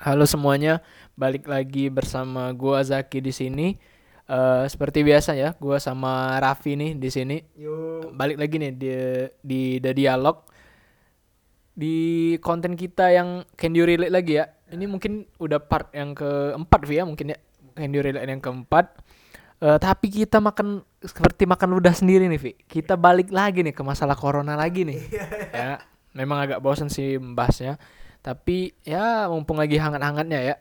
Halo semuanya, balik lagi bersama gua Zaki di sini. Eh seperti biasa ya, gua sama Raffi nih di sini. Yuk. Balik lagi nih di di The Dialog di konten kita yang Can You Relate lagi ya. Ini mungkin udah part yang keempat Vi ya mungkin ya. Can You Relate yang keempat. Eh tapi kita makan seperti makan ludah sendiri nih Vi. Kita balik lagi nih ke masalah corona lagi nih. ya, memang agak bosan sih membahasnya. Tapi ya mumpung lagi hangat-hangatnya ya.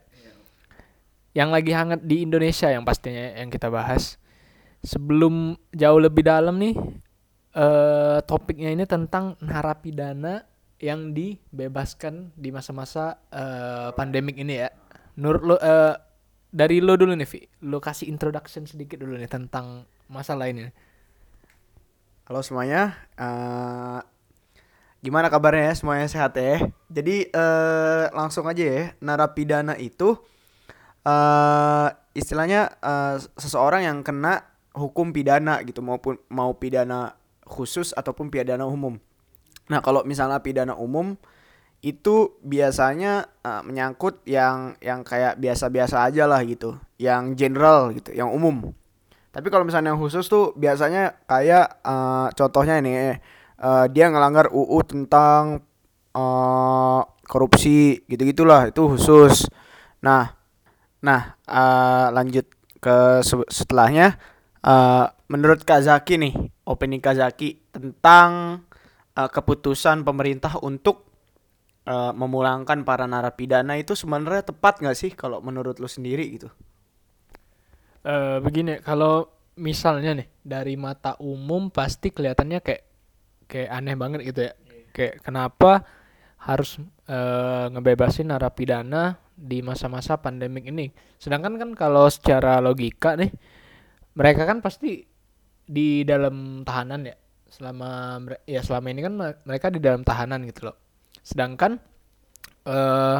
Yang lagi hangat di Indonesia yang pastinya yang kita bahas. Sebelum jauh lebih dalam nih eh topiknya ini tentang narapidana yang dibebaskan di masa-masa eh, pandemik ini ya. Menurut lo eh, dari lo dulu nih Vi, lo kasih introduction sedikit dulu nih tentang masalah ini. Halo semuanya. Eh, gimana kabarnya ya? Semuanya sehat ya? Jadi eh, langsung aja ya. Narapidana itu eh istilahnya eh, seseorang yang kena hukum pidana gitu maupun mau pidana khusus ataupun pidana umum. Nah, kalau misalnya pidana umum itu biasanya eh, menyangkut yang yang kayak biasa-biasa aja lah gitu, yang general gitu, yang umum. Tapi kalau misalnya yang khusus tuh biasanya kayak eh, contohnya ini eh, dia ngelanggar UU tentang eh, korupsi gitu-gitulah itu khusus. Nah, nah eh, lanjut ke se- setelahnya eh, menurut Kak Zaki nih, opini Kak Zaki tentang eh, keputusan pemerintah untuk memulangkan para narapidana itu sebenarnya tepat nggak sih kalau menurut lu sendiri gitu? eh begini, kalau misalnya nih dari mata umum pasti kelihatannya kayak kayak aneh banget gitu ya. Kayak kenapa harus eh, ngebebasin narapidana di masa-masa pandemik ini. Sedangkan kan kalau secara logika nih, mereka kan pasti di dalam tahanan ya. Selama ya selama ini kan me- mereka di dalam tahanan gitu loh. Sedangkan eh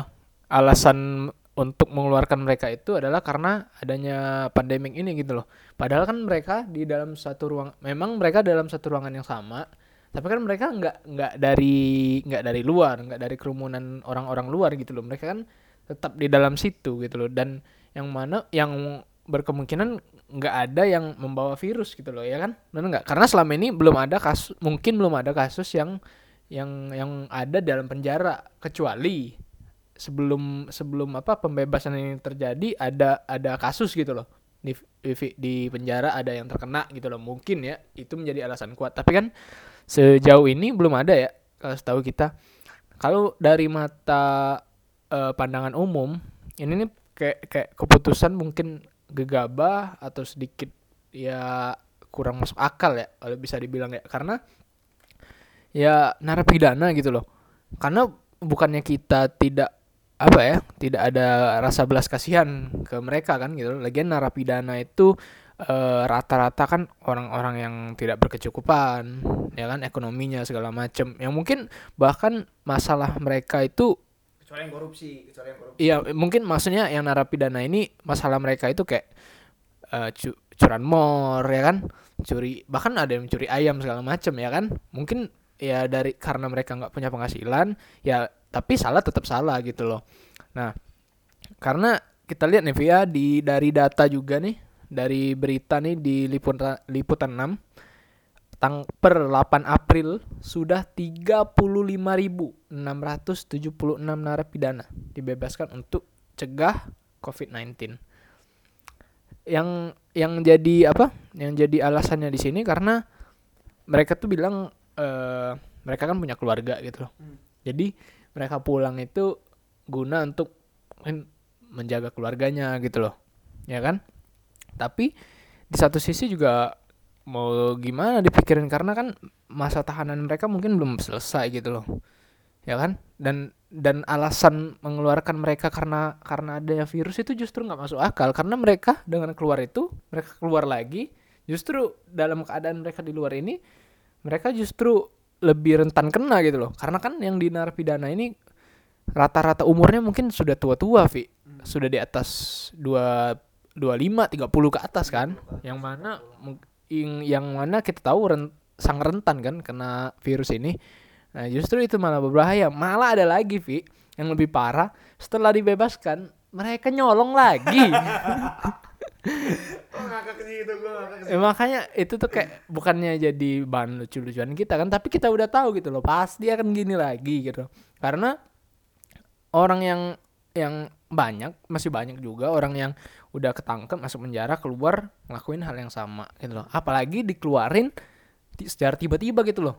alasan untuk mengeluarkan mereka itu adalah karena adanya pandemik ini gitu loh. Padahal kan mereka di dalam satu ruang, memang mereka dalam satu ruangan yang sama, tapi kan mereka nggak nggak dari nggak dari luar, nggak dari kerumunan orang-orang luar gitu loh. Mereka kan tetap di dalam situ gitu loh. Dan yang mana yang berkemungkinan nggak ada yang membawa virus gitu loh ya kan? Benar nggak? Karena selama ini belum ada kasus, mungkin belum ada kasus yang yang yang ada dalam penjara kecuali sebelum sebelum apa pembebasan ini terjadi ada ada kasus gitu loh di di, di penjara ada yang terkena gitu loh mungkin ya itu menjadi alasan kuat tapi kan sejauh ini belum ada ya kalau setahu kita. Kalau dari mata eh, pandangan umum ini nih kayak kayak keputusan mungkin gegabah atau sedikit ya kurang masuk akal ya kalau bisa dibilang ya. Karena ya narapidana gitu loh. Karena bukannya kita tidak apa ya tidak ada rasa belas kasihan ke mereka kan gitu lagian narapidana itu eh, rata-rata kan orang-orang yang tidak berkecukupan ya kan ekonominya segala macem yang mungkin bahkan masalah mereka itu Kecuali yang korupsi, kecuali yang korupsi. Iya, mungkin maksudnya yang narapidana ini masalah mereka itu kayak eh, cu- curanmor ya kan, curi bahkan ada yang curi ayam segala macam ya kan. Mungkin ya dari karena mereka nggak punya penghasilan, ya tapi salah tetap salah gitu loh. Nah, karena kita lihat nih Via di dari data juga nih dari berita nih di liputan liputan 6 tang per 8 April sudah 35.676 narapidana dibebaskan untuk cegah COVID-19. Yang yang jadi apa? Yang jadi alasannya di sini karena mereka tuh bilang eh, mereka kan punya keluarga gitu loh. Hmm. Jadi mereka pulang itu guna untuk men- menjaga keluarganya gitu loh. Ya kan? Tapi di satu sisi juga mau gimana dipikirin karena kan masa tahanan mereka mungkin belum selesai gitu loh. Ya kan? Dan dan alasan mengeluarkan mereka karena karena adanya virus itu justru nggak masuk akal. Karena mereka dengan keluar itu mereka keluar lagi justru dalam keadaan mereka di luar ini mereka justru lebih rentan kena gitu loh. Karena kan yang di narapidana ini rata-rata umurnya mungkin sudah tua-tua Vi sudah di atas dua 25 30 ke atas kan? Yang mana yang, yang mana kita tahu ren, sangat rentan kan kena virus ini. Nah justru itu malah berbahaya. Malah ada lagi Vi yang lebih parah. Setelah dibebaskan mereka nyolong lagi. Oh, ngakak ngakak Eh, makanya itu tuh kayak bukannya jadi bahan lucu-lucuan kita kan? Tapi kita udah tahu gitu loh pasti akan gini lagi gitu. Karena orang yang yang banyak masih banyak juga orang yang udah ketangkep masuk penjara keluar ngelakuin hal yang sama gitu loh. Apalagi dikeluarin secara tiba-tiba gitu loh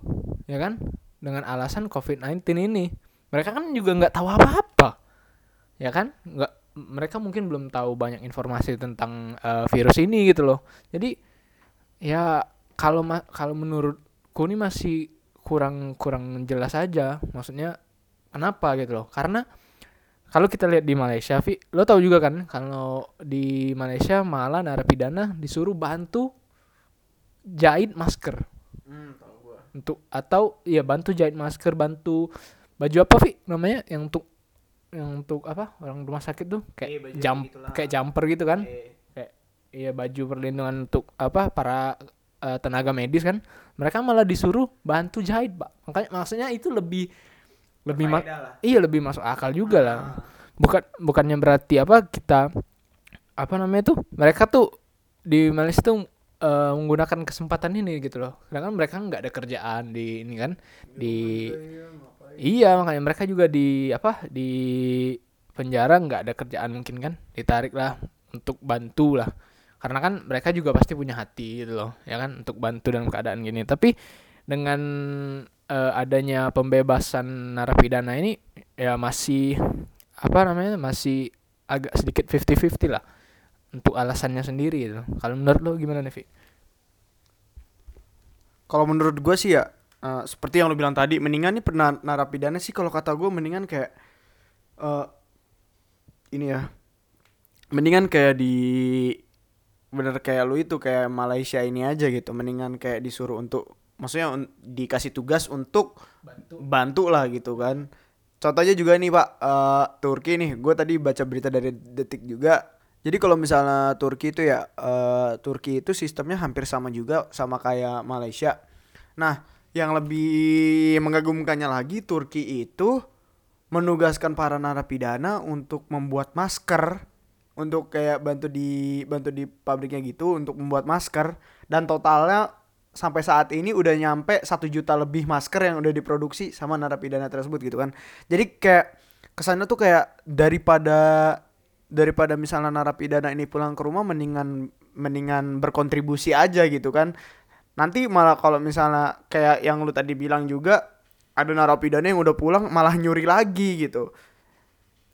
ya kan? Dengan alasan covid-19 ini. Mereka kan juga nggak tahu apa-apa ya kan? Nggak mereka mungkin belum tahu banyak informasi tentang eh, virus ini gitu loh. Jadi ya kalau kalau menurutku ini masih kurang kurang jelas aja maksudnya kenapa gitu loh? Karena kalau kita lihat di Malaysia Vi lo tahu juga kan kalau di Malaysia malah narapidana disuruh bantu jahit masker. Hmm, tau gue. untuk atau ya bantu jahit masker bantu baju apa Vi namanya? Yang untuk yang untuk apa? Orang rumah sakit tuh kayak baju jam kayak jumper gitu kan? Eh, kayak iya baju perlindungan untuk apa para eh, tenaga medis kan? Mereka malah disuruh bantu jahit pak. Makanya maksudnya itu lebih lebih ma- lah. iya lebih masuk akal juga lah. Ah. bukan bukannya berarti apa kita apa namanya tuh mereka tuh di Malaysia tuh eh, menggunakan kesempatan ini gitu loh. Sedangkan mereka nggak ada kerjaan di ini kan di iya makanya mereka juga di apa di penjara nggak ada kerjaan mungkin kan ditarik lah untuk bantu lah. Karena kan mereka juga pasti punya hati gitu loh ya kan untuk bantu dalam keadaan gini. Tapi dengan eh, adanya pembebasan narapidana ini ya masih apa namanya masih agak sedikit 50-50 lah untuk alasannya sendiri gitu. Kalau menurut lo gimana nih, Vi? Kalau menurut gue sih ya eh, seperti yang lo bilang tadi, mendingan nih pernah narapidana sih kalau kata gue mendingan kayak eh ini ya, mendingan kayak di bener kayak lu itu kayak Malaysia ini aja gitu, mendingan kayak disuruh untuk maksudnya dikasih tugas untuk Bantu. bantu lah gitu kan. Contohnya juga nih Pak, eh, Turki nih, gue tadi baca berita dari Detik juga. Jadi kalau misalnya Turki itu ya, eh, Turki itu sistemnya hampir sama juga sama kayak Malaysia. Nah, yang lebih mengagumkannya lagi, Turki itu menugaskan para narapidana untuk membuat masker, untuk kayak bantu di bantu di pabriknya gitu untuk membuat masker dan totalnya sampai saat ini udah nyampe satu juta lebih masker yang udah diproduksi sama narapidana tersebut gitu kan. Jadi kayak kesannya tuh kayak daripada daripada misalnya narapidana ini pulang ke rumah mendingan mendingan berkontribusi aja gitu kan. Nanti malah kalau misalnya kayak yang lu tadi bilang juga ada narapidana yang udah pulang malah nyuri lagi gitu.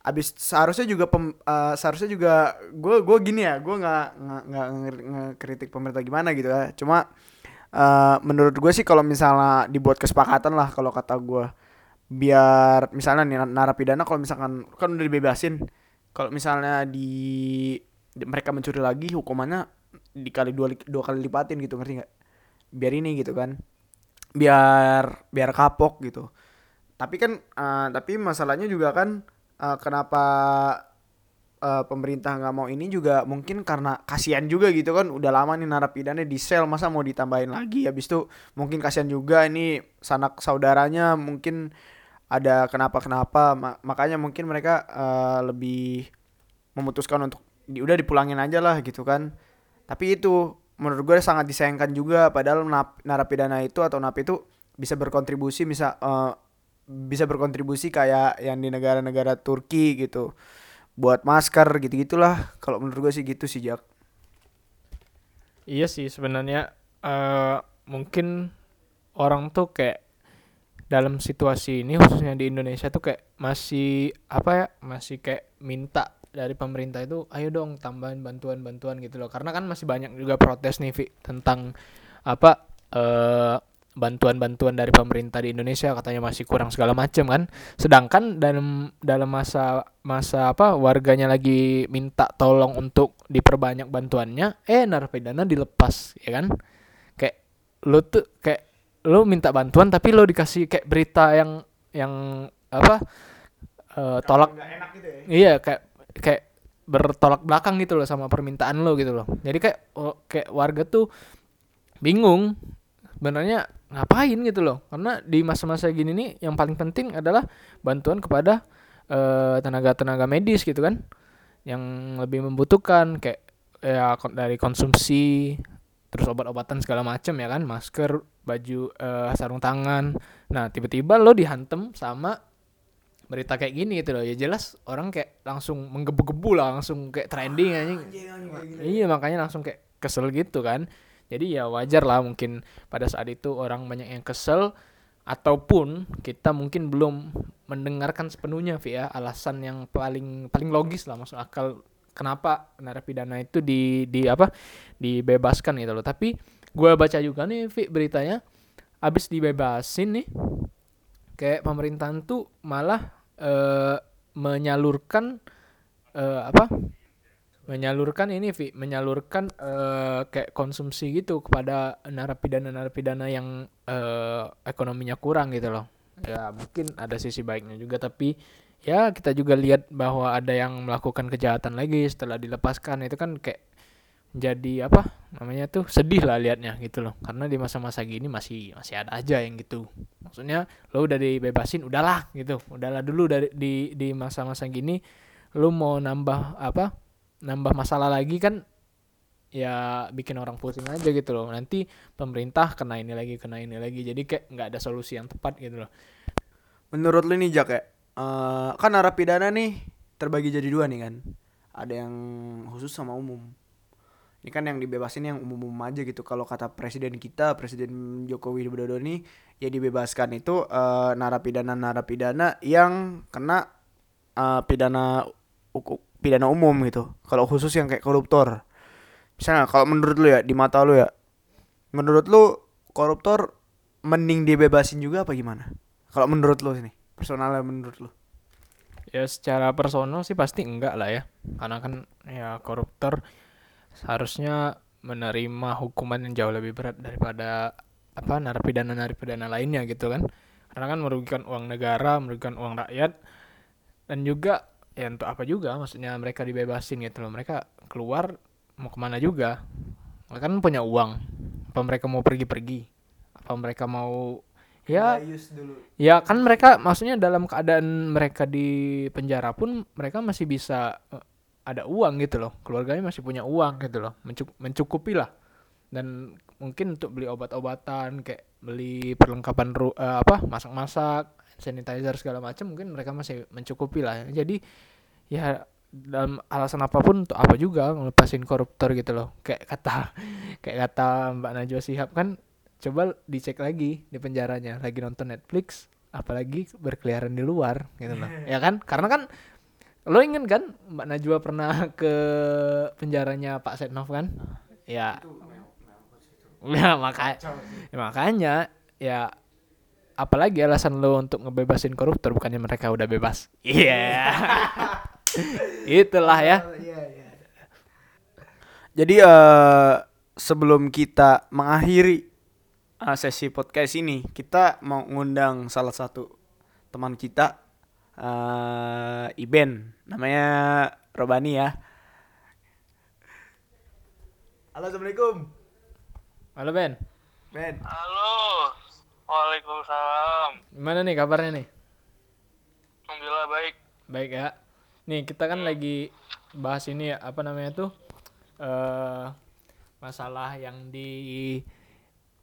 Abis seharusnya juga pem, eh, seharusnya juga gue gue gini ya gue nggak nggak nggak ngekritik pemerintah gimana gitu ya. Cuma eh, menurut gue sih kalau misalnya dibuat kesepakatan lah kalau kata gue biar misalnya nih narapidana kalau misalkan kan udah dibebasin. Kalau misalnya di, di- mereka mencuri lagi hukumannya dikali dua dua kali lipatin gitu ngerti nggak? Biar ini gitu kan. Biar biar kapok gitu. Tapi kan eh, tapi masalahnya juga kan eh, kenapa eh, pemerintah nggak mau ini juga mungkin karena kasihan juga gitu kan. Udah lama nih narapidana di sel masa mau ditambahin lagi? Habis itu mungkin kasihan juga ini sanak saudaranya mungkin ada kenapa kenapa Ma- makanya mungkin mereka eh, lebih memutuskan untuk udah dipulangin aja lah gitu kan. Tapi itu menurut gue sangat disayangkan juga padahal narapidana itu atau napi itu bisa berkontribusi bisa eh, bisa berkontribusi kayak yang di negara-negara Turki gitu buat masker gitu gitulah kalau menurut gue sih gitu sih Jak. Iya sih sebenarnya eh mungkin orang tuh kayak dalam situasi ini khususnya di Indonesia tuh kayak masih apa ya masih kayak minta dari pemerintah itu ayo dong tambahin bantuan-bantuan gitu loh. Karena kan masih banyak juga protes nih Vi tentang apa eh bantuan-bantuan dari pemerintah di Indonesia katanya masih kurang segala macam kan? Sedangkan dalam dalam masa masa apa warganya lagi minta tolong untuk diperbanyak bantuannya eh narapidana dilepas ya kan? Kayak lo tuh kayak lo minta bantuan tapi lo dikasih kayak berita yang yang apa eh, tolak enak gitu ya? Iya kayak kayak bertolak belakang gitu loh sama permintaan lo gitu loh. Jadi kayak oh, kayak warga tuh bingung. Sebenarnya ngapain gitu loh. Karena di masa-masa gini nih yang paling penting adalah bantuan kepada eh, tenaga-tenaga medis gitu kan. Yang lebih membutuhkan kayak ya dari konsumsi terus obat-obatan segala macam ya kan. Masker baju eh, sarung tangan. Nah tiba-tiba lo dihantem sama berita kayak gini gitu loh. Ya jelas orang kayak langsung menggebu-gebu lah langsung kayak trending anjing. iya makanya langsung kayak kesel gitu kan jadi ya wajar lah mungkin pada saat itu orang banyak yang kesel ataupun kita mungkin belum mendengarkan sepenuhnya Vi ya alasan yang paling paling logis lah masuk akal kenapa narapidana itu di di apa dibebaskan gitu loh. Tapi gue baca juga nih Vi beritanya abis dibebasin nih kayak pemerintahan tuh malah eh, menyalurkan eh, apa menyalurkan ini Vi menyalurkan eh, kayak konsumsi gitu kepada narapidana-narapidana yang eh, ekonominya kurang gitu loh. Ya mungkin ada sisi baiknya juga tapi ya kita juga lihat bahwa ada yang melakukan kejahatan lagi setelah dilepaskan. Itu kan kayak jadi apa namanya tuh sedih lah liatnya gitu loh. Karena di masa-masa gini masih masih ada aja yang gitu. Maksudnya lo udah dibebasin udahlah gitu. Udahlah dulu dari di di masa-masa gini lo mau nambah apa nambah masalah lagi kan ya bikin orang pusing aja gitu loh nanti pemerintah kena ini lagi kena ini lagi jadi kayak nggak ada solusi yang tepat gitu loh Menurut lu nih Jak ya, eh, kan narapidana nih terbagi jadi dua nih kan. Ada yang khusus sama umum. Ini kan yang dibebasin yang umum-umum aja gitu. Kalau kata presiden kita, Presiden Joko Widodo nih, ya dibebaskan itu eh, narapidana-narapidana yang kena eh, pidana uku- pidana umum gitu. Kalau khusus yang kayak koruptor. Misalnya kalau menurut lu ya, di mata lu ya, menurut lu koruptor mending dibebasin juga apa gimana? Kalau menurut lu sini, personalnya menurut lu. ya secara personal sih pasti enggak lah ya karena kan ya koruptor seharusnya menerima hukuman yang jauh lebih berat daripada apa narapidana narapidana lainnya gitu kan karena kan merugikan uang negara merugikan uang rakyat dan juga ya untuk apa juga maksudnya mereka dibebasin gitu loh mereka keluar mau ke mana juga mereka kan punya uang apa mereka mau pergi-pergi apa mereka mau ya Ya kan mereka maksudnya dalam keadaan mereka di penjara pun mereka masih bisa eh, ada uang gitu loh. Keluarganya masih punya uang gitu loh. Mencuk- mencukupi lah. Dan mungkin untuk beli obat-obatan kayak beli perlengkapan ru- eh, apa masak-masak, sanitizer segala macam mungkin mereka masih mencukupi lah. Jadi ya dalam alasan apa pun untuk apa juga ngelepasin koruptor gitu loh. Kayak kata kayak kata Mbak Najwa Shihab kan coba dicek lagi di penjaranya. Lagi nonton Netflix apalagi berkeliaran di luar gitu loh. Ya kan? Karena kan lo ingin kan Mbak Najwa pernah ke penjaranya Pak Setnov kan? Ya ya maka ya makanya ya apalagi alasan lo untuk ngebebasin koruptor bukannya mereka udah bebas. Iya. Itulah ya. Jadi eh sebelum kita mengakhiri eh, sesi podcast ini, kita mau ngundang salah satu teman kita eh Iben, namanya Robani ya. Halo, Assalamualaikum. Halo Ben Ben. Halo. Waalaikumsalam. gimana nih kabarnya nih Alhamdulillah baik. Baik ya. Nih kita kan lagi bahas ini ya apa namanya tuh eh masalah yang di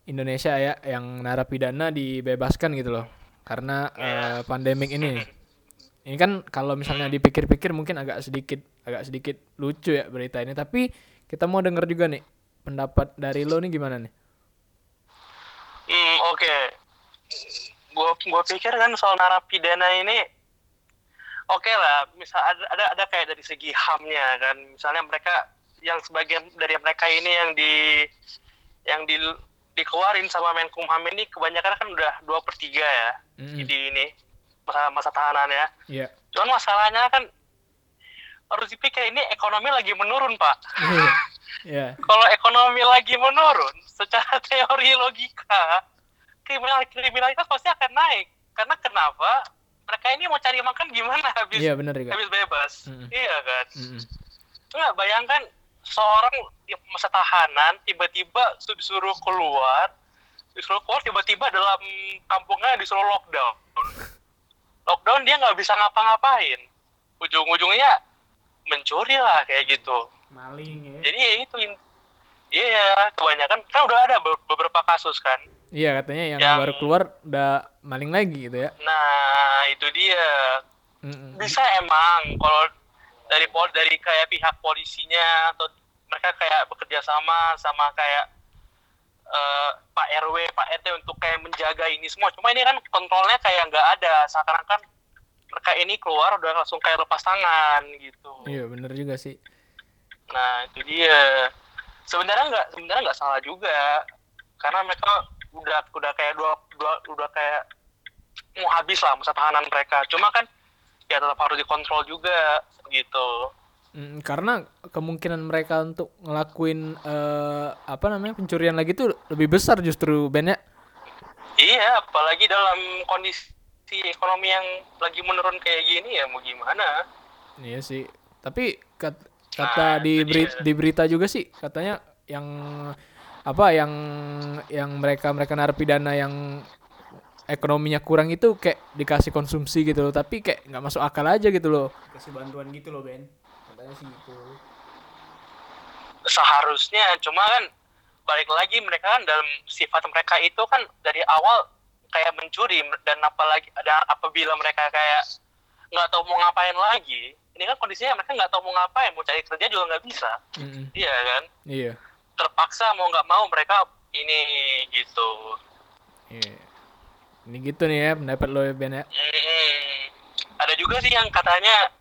Indonesia ya yang narapidana dibebaskan gitu loh karena eh, pandemik ini. Ini kan kalau misalnya dipikir-pikir mungkin agak sedikit agak sedikit lucu ya berita ini tapi kita mau denger juga nih pendapat dari lo nih gimana nih? Hmm, oke. Gua gua pikir kan soal narapidana ini oke lah, misal ada, ada ada kayak dari segi HAM-nya kan. Misalnya mereka yang sebagian dari mereka ini yang di yang di dikeluarin sama Menkumham ini kebanyakan kan udah dua per tiga ya Mm-mm. di ini masa masa tahanannya. Iya. Cuman masalahnya kan harus dipikir ini ekonomi lagi menurun pak. Iya. kalau ekonomi lagi menurun, secara teori logika, kriminal kriminalitas pasti akan naik. Karena kenapa? Mereka ini mau cari makan gimana habis Iya benar juga. habis bebas? Mm-mm. Iya kan? Mm-mm. Nggak, bayangkan seorang di masa tahanan tiba-tiba su- disuruh keluar, disuruh keluar tiba-tiba dalam kampungnya disuruh lockdown. lockdown dia nggak bisa ngapa-ngapain ujung-ujungnya mencuri lah kayak gitu Maling ya. jadi ya itu in- iya kebanyakan kan udah ada be- beberapa kasus kan Iya katanya yang, Yang- baru keluar udah maling lagi gitu ya. nah itu dia Mm-mm. bisa emang kalau dari pol dari kayak pihak polisinya atau mereka kayak bekerja sama sama kayak eh, Pak RW Pak RT untuk kayak menjaga ini semua cuma ini kan kontrolnya kayak nggak ada seakan-akan mereka ini keluar udah langsung kayak lepas tangan gitu Iya bener juga sih. Nah itu dia. Sebenarnya nggak sebenarnya nggak salah juga. Karena mereka udah udah kayak dua, dua udah kayak mau habis lah masa tahanan mereka. Cuma kan ya tetap harus dikontrol juga gitu. Mm, karena kemungkinan mereka untuk ngelakuin eh, apa namanya pencurian lagi tuh lebih besar justru Ben ya. iya apalagi dalam kondisi ekonomi yang lagi menurun kayak gini ya mau gimana? Iya sih. Tapi kat- Kata di itu beri- dia. di berita juga sih katanya yang apa yang yang mereka mereka narapidana yang ekonominya kurang itu kayak dikasih konsumsi gitu loh tapi kayak nggak masuk akal aja gitu loh Kasih bantuan gitu loh Ben. Katanya sih gitu. seharusnya cuma kan balik lagi mereka kan dalam sifat mereka itu kan dari awal kayak mencuri dan apalagi ada apabila mereka kayak nggak tahu mau ngapain lagi ini kan kondisinya mereka nggak tahu mau ngapain mau cari kerja juga nggak bisa. Mm-mm. iya kan? Iya. Terpaksa mau nggak mau mereka ini gitu. Iya. Ini gitu nih ya pendapat lo ya Ben ya. Mm-mm. ada juga sih yang katanya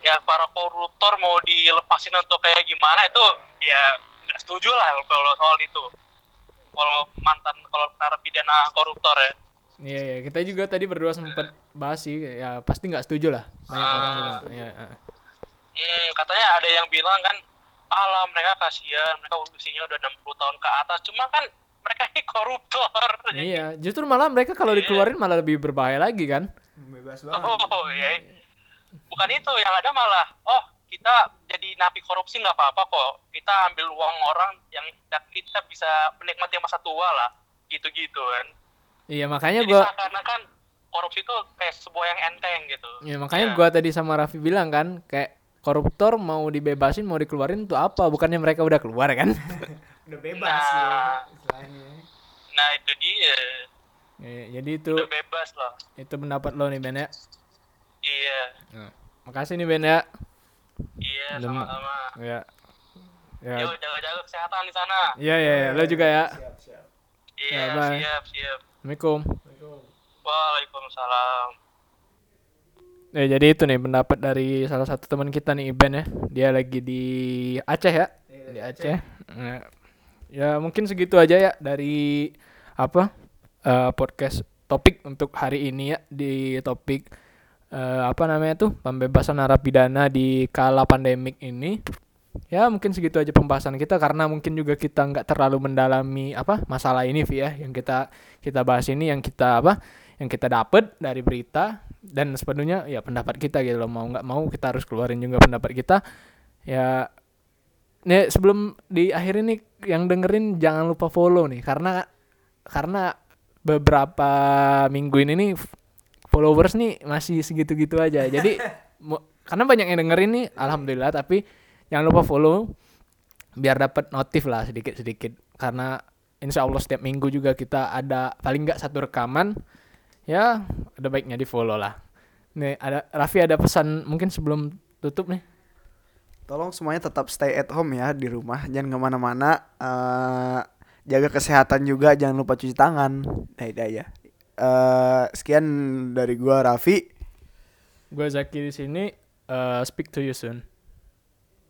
ya para koruptor mau dilepasin atau kayak gimana itu ya nggak setuju lah kalau soal itu. Kalau mantan kalau narapidana koruptor ya iya iya kita juga tadi berdua sempat bahas sih ya pasti nggak setuju lah banyak Ah. orang Iya, ah. hmm, katanya ada yang bilang kan alah mereka kasihan mereka usianya udah 60 tahun ke atas cuma kan mereka ini koruptor iya justru malah mereka kalau Iya. dikeluarin malah lebih berbahaya lagi kan Bebas banget. Oh ya, bukan itu yang ada malah. Oh kita jadi napi korupsi nggak apa-apa kok. Kita ambil uang orang yang kita bisa menikmati masa tua lah. Gitu-gitu kan. Iya makanya Jadi gua seakan-akan korupsi itu kayak sebuah yang enteng gitu. Ya makanya Iya. gua tadi sama Raffi bilang kan kayak koruptor mau dibebasin mau dikeluarin tuh apa bukannya mereka udah keluar kan Udah bebas Nah. ya istilahnya. Nah itu dia. Ya, jadi itu Udah bebas loh. itu pendapat lo nih Ben ya Iya. Nah, makasih nih Ben ya Iya sama-sama. ya ya Yuk jaga-jaga kesehatan di sana. ya ya, ya. lo juga ya Siap, siap. Iya bye. siap siap. Assalamualaikum. Waalaikumsalam. ya jadi itu nih pendapat dari salah satu teman kita nih Iben ya. Dia lagi di Aceh ya? Di Aceh. Nah, ya mungkin segitu aja ya dari apa eh, podcast topik untuk hari ini ya. Di topik eh, apa namanya tuh pembebasan narapidana di kala pandemik ini ya mungkin segitu aja pembahasan kita karena mungkin juga kita nggak terlalu mendalami apa masalah ini Vi ya yang kita kita bahas ini yang kita apa yang kita dapat dari berita dan sepenuhnya ya pendapat kita gitu loh mau nggak mau kita harus keluarin juga pendapat kita. Ya nih sebelum di akhir ini yang dengerin jangan lupa follow nih karena karena beberapa minggu ini nih followers nih masih segitu-gitu aja. Jadi karena banyak yang dengerin nih alhamdulillah tapi jangan lupa follow biar dapat notif lah sedikit-sedikit karena insya Allah setiap minggu juga kita ada paling nggak satu rekaman ya ada baiknya di follow lah nih ada Raffi ada pesan mungkin sebelum tutup nih Tolong semuanya tetap stay at home ya di rumah, jangan ke mana-mana. eh jaga kesehatan juga, jangan lupa cuci tangan. Nah, itu aja. Eh, sekian dari gua Raffi. gue Zaki di sini eh, speak to you soon